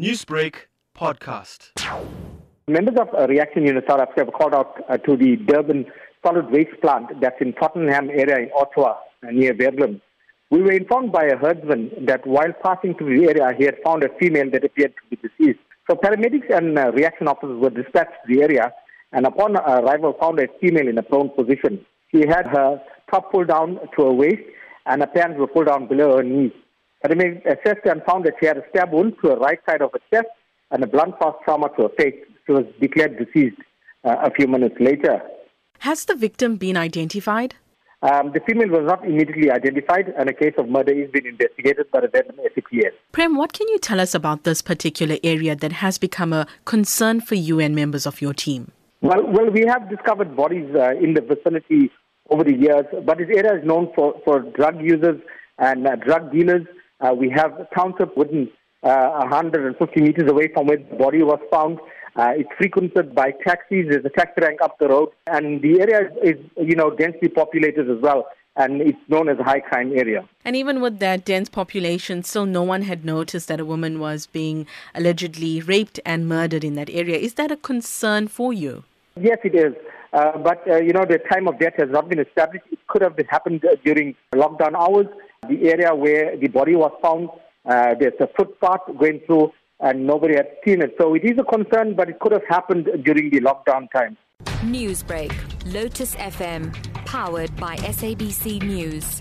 Newsbreak podcast. Members of uh, Reaction Unit South Africa have called out uh, to the Durban solid waste plant that's in Tottenham area in Ottawa uh, near Verulam. We were informed by a herdsman that while passing through the area, he had found a female that appeared to be deceased. So paramedics and uh, reaction officers were dispatched to the area and upon arrival found a female in a prone position. She had her top pulled down to her waist and her pants were pulled down below her knees. Paramedics assessed and found that she had a stab wound to her right side of her chest and a blunt force trauma to her face. She was declared deceased uh, a few minutes later. Has the victim been identified? Um, the female was not immediately identified, and a case of murder is being investigated by the Durban SAPS. Prem, what can you tell us about this particular area that has become a concern for you and members of your team? Well, well, we have discovered bodies uh, in the vicinity over the years, but this area is known for, for drug users and uh, drug dealers. Uh, we have township within uh, 150 meters away from where the body was found. Uh, it's frequented by taxis. There's a taxi rank up the road, and the area is, you know, densely populated as well. And it's known as a high crime area. And even with that dense population, still no one had noticed that a woman was being allegedly raped and murdered in that area. Is that a concern for you? Yes, it is. Uh, but, uh, you know, the time of death has not been established. It could have been happened during lockdown hours. The area where the body was found, uh, there's a footpath going through and nobody had seen it. So it is a concern, but it could have happened during the lockdown time. Newsbreak, Lotus FM, powered by SABC News.